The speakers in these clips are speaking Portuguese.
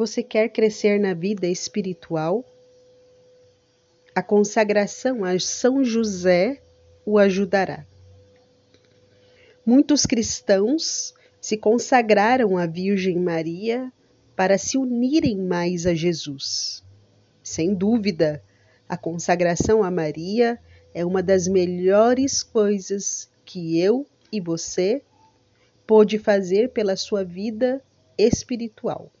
Você quer crescer na vida espiritual? A consagração a São José o ajudará. Muitos cristãos se consagraram à Virgem Maria para se unirem mais a Jesus. Sem dúvida, a consagração a Maria é uma das melhores coisas que eu e você pôde fazer pela sua vida espiritual.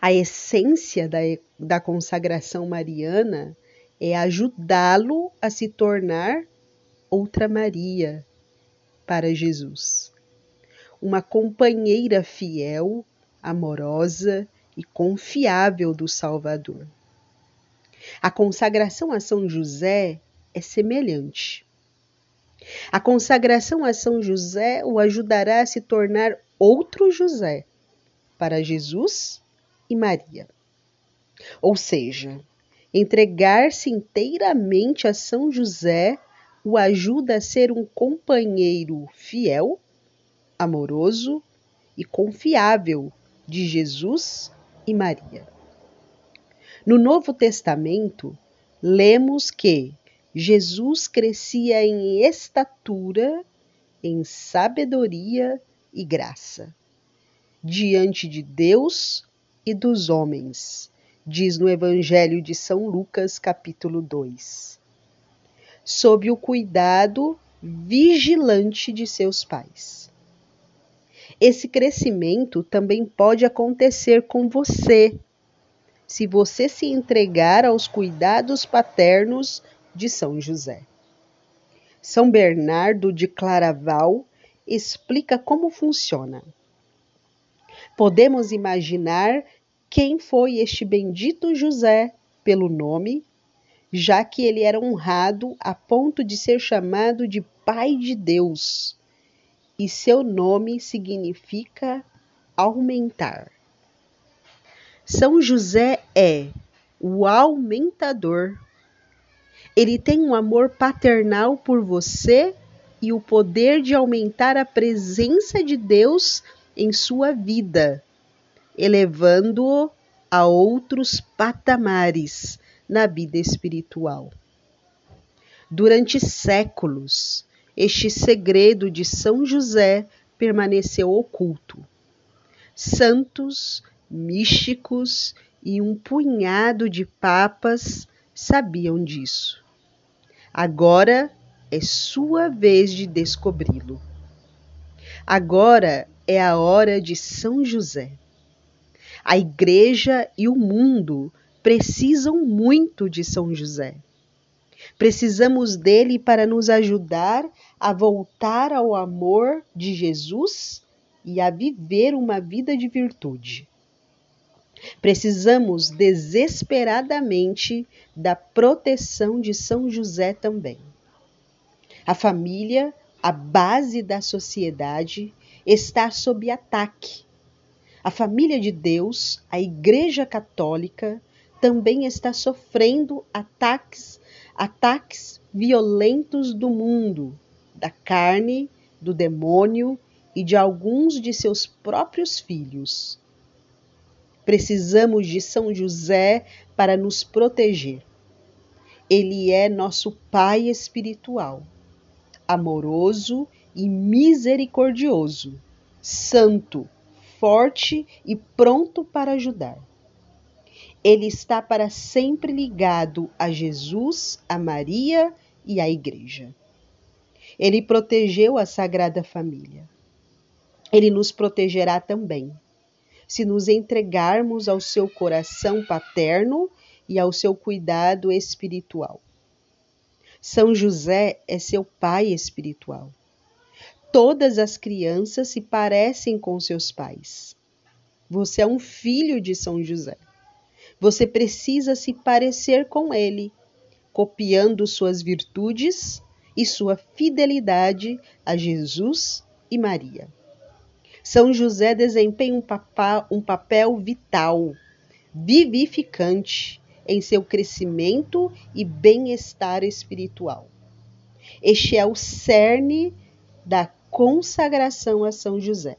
A essência da, da consagração mariana é ajudá-lo a se tornar outra Maria para Jesus. Uma companheira fiel, amorosa e confiável do Salvador. A consagração a São José é semelhante. A consagração a São José o ajudará a se tornar outro José para Jesus e Maria. Ou seja, entregar-se inteiramente a São José o ajuda a ser um companheiro fiel, amoroso e confiável de Jesus e Maria. No Novo Testamento, lemos que Jesus crescia em estatura, em sabedoria e graça, diante de Deus e dos homens, diz no Evangelho de São Lucas, capítulo 2. Sob o cuidado vigilante de seus pais. Esse crescimento também pode acontecer com você, se você se entregar aos cuidados paternos de São José. São Bernardo de Claraval explica como funciona. Podemos imaginar quem foi este bendito José pelo nome, já que ele era honrado a ponto de ser chamado de Pai de Deus, e seu nome significa aumentar. São José é o aumentador. Ele tem um amor paternal por você e o poder de aumentar a presença de Deus em sua vida elevando-o a outros patamares na vida espiritual. Durante séculos, este segredo de São José permaneceu oculto. Santos, místicos e um punhado de papas sabiam disso. Agora é sua vez de descobri-lo. Agora é a hora de São José. A igreja e o mundo precisam muito de São José. Precisamos dele para nos ajudar a voltar ao amor de Jesus e a viver uma vida de virtude. Precisamos desesperadamente da proteção de São José também. A família, a base da sociedade, está sob ataque a família de Deus, a Igreja Católica, também está sofrendo ataques, ataques violentos do mundo, da carne, do demônio e de alguns de seus próprios filhos. Precisamos de São José para nos proteger. Ele é nosso Pai espiritual, amoroso e misericordioso, santo, forte e pronto para ajudar. Ele está para sempre ligado a Jesus, a Maria e à Igreja. Ele protegeu a Sagrada Família. Ele nos protegerá também, se nos entregarmos ao seu coração paterno e ao seu cuidado espiritual. São José é seu pai espiritual todas as crianças se parecem com seus pais. Você é um filho de São José. Você precisa se parecer com ele, copiando suas virtudes e sua fidelidade a Jesus e Maria. São José desempenha um, papel, um papel vital, vivificante em seu crescimento e bem-estar espiritual. Este é o cerne da consagração a São José.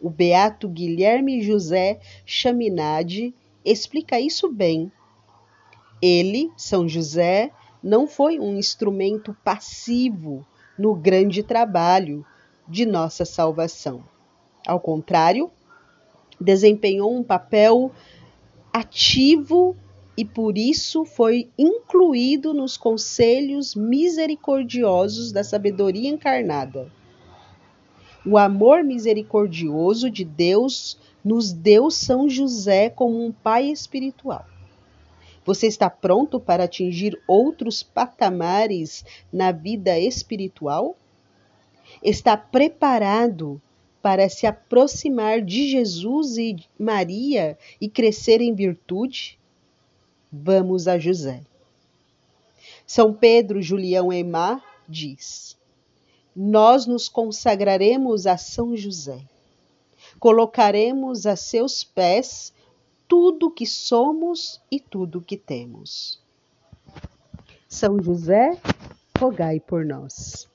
O beato Guilherme José Chaminade explica isso bem. Ele, São José, não foi um instrumento passivo no grande trabalho de nossa salvação. Ao contrário, desempenhou um papel ativo e por isso foi incluído nos conselhos misericordiosos da sabedoria encarnada. O amor misericordioso de Deus nos deu São José como um pai espiritual. Você está pronto para atingir outros patamares na vida espiritual? Está preparado para se aproximar de Jesus e Maria e crescer em virtude? Vamos a José. São Pedro Julião Emar diz: Nós nos consagraremos a São José. Colocaremos a seus pés tudo que somos e tudo que temos. São José, rogai por nós.